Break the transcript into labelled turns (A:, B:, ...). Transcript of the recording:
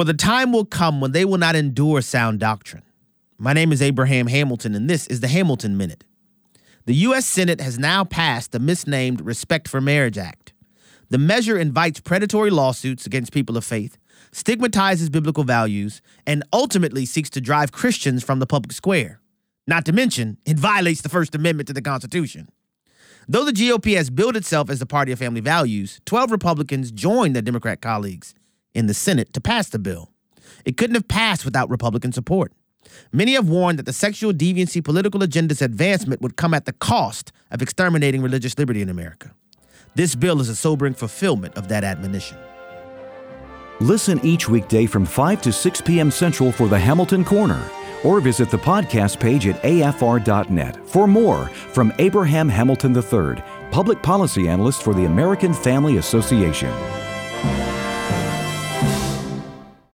A: For the time will come when they will not endure sound doctrine. My name is Abraham Hamilton, and this is the Hamilton Minute. The U.S. Senate has now passed the misnamed Respect for Marriage Act. The measure invites predatory lawsuits against people of faith, stigmatizes biblical values, and ultimately seeks to drive Christians from the public square. Not to mention, it violates the First Amendment to the Constitution. Though the GOP has billed itself as the party of family values, 12 Republicans joined their Democrat colleagues in the Senate to pass the bill. It couldn't have passed without Republican support. Many have warned that the sexual deviancy political agenda's advancement would come at the cost of exterminating religious liberty in America. This bill is a sobering fulfillment of that admonition.
B: Listen each weekday from 5 to 6 p.m. Central for the Hamilton Corner, or visit the podcast page at afr.net for more from Abraham Hamilton III, public policy analyst for the American Family Association.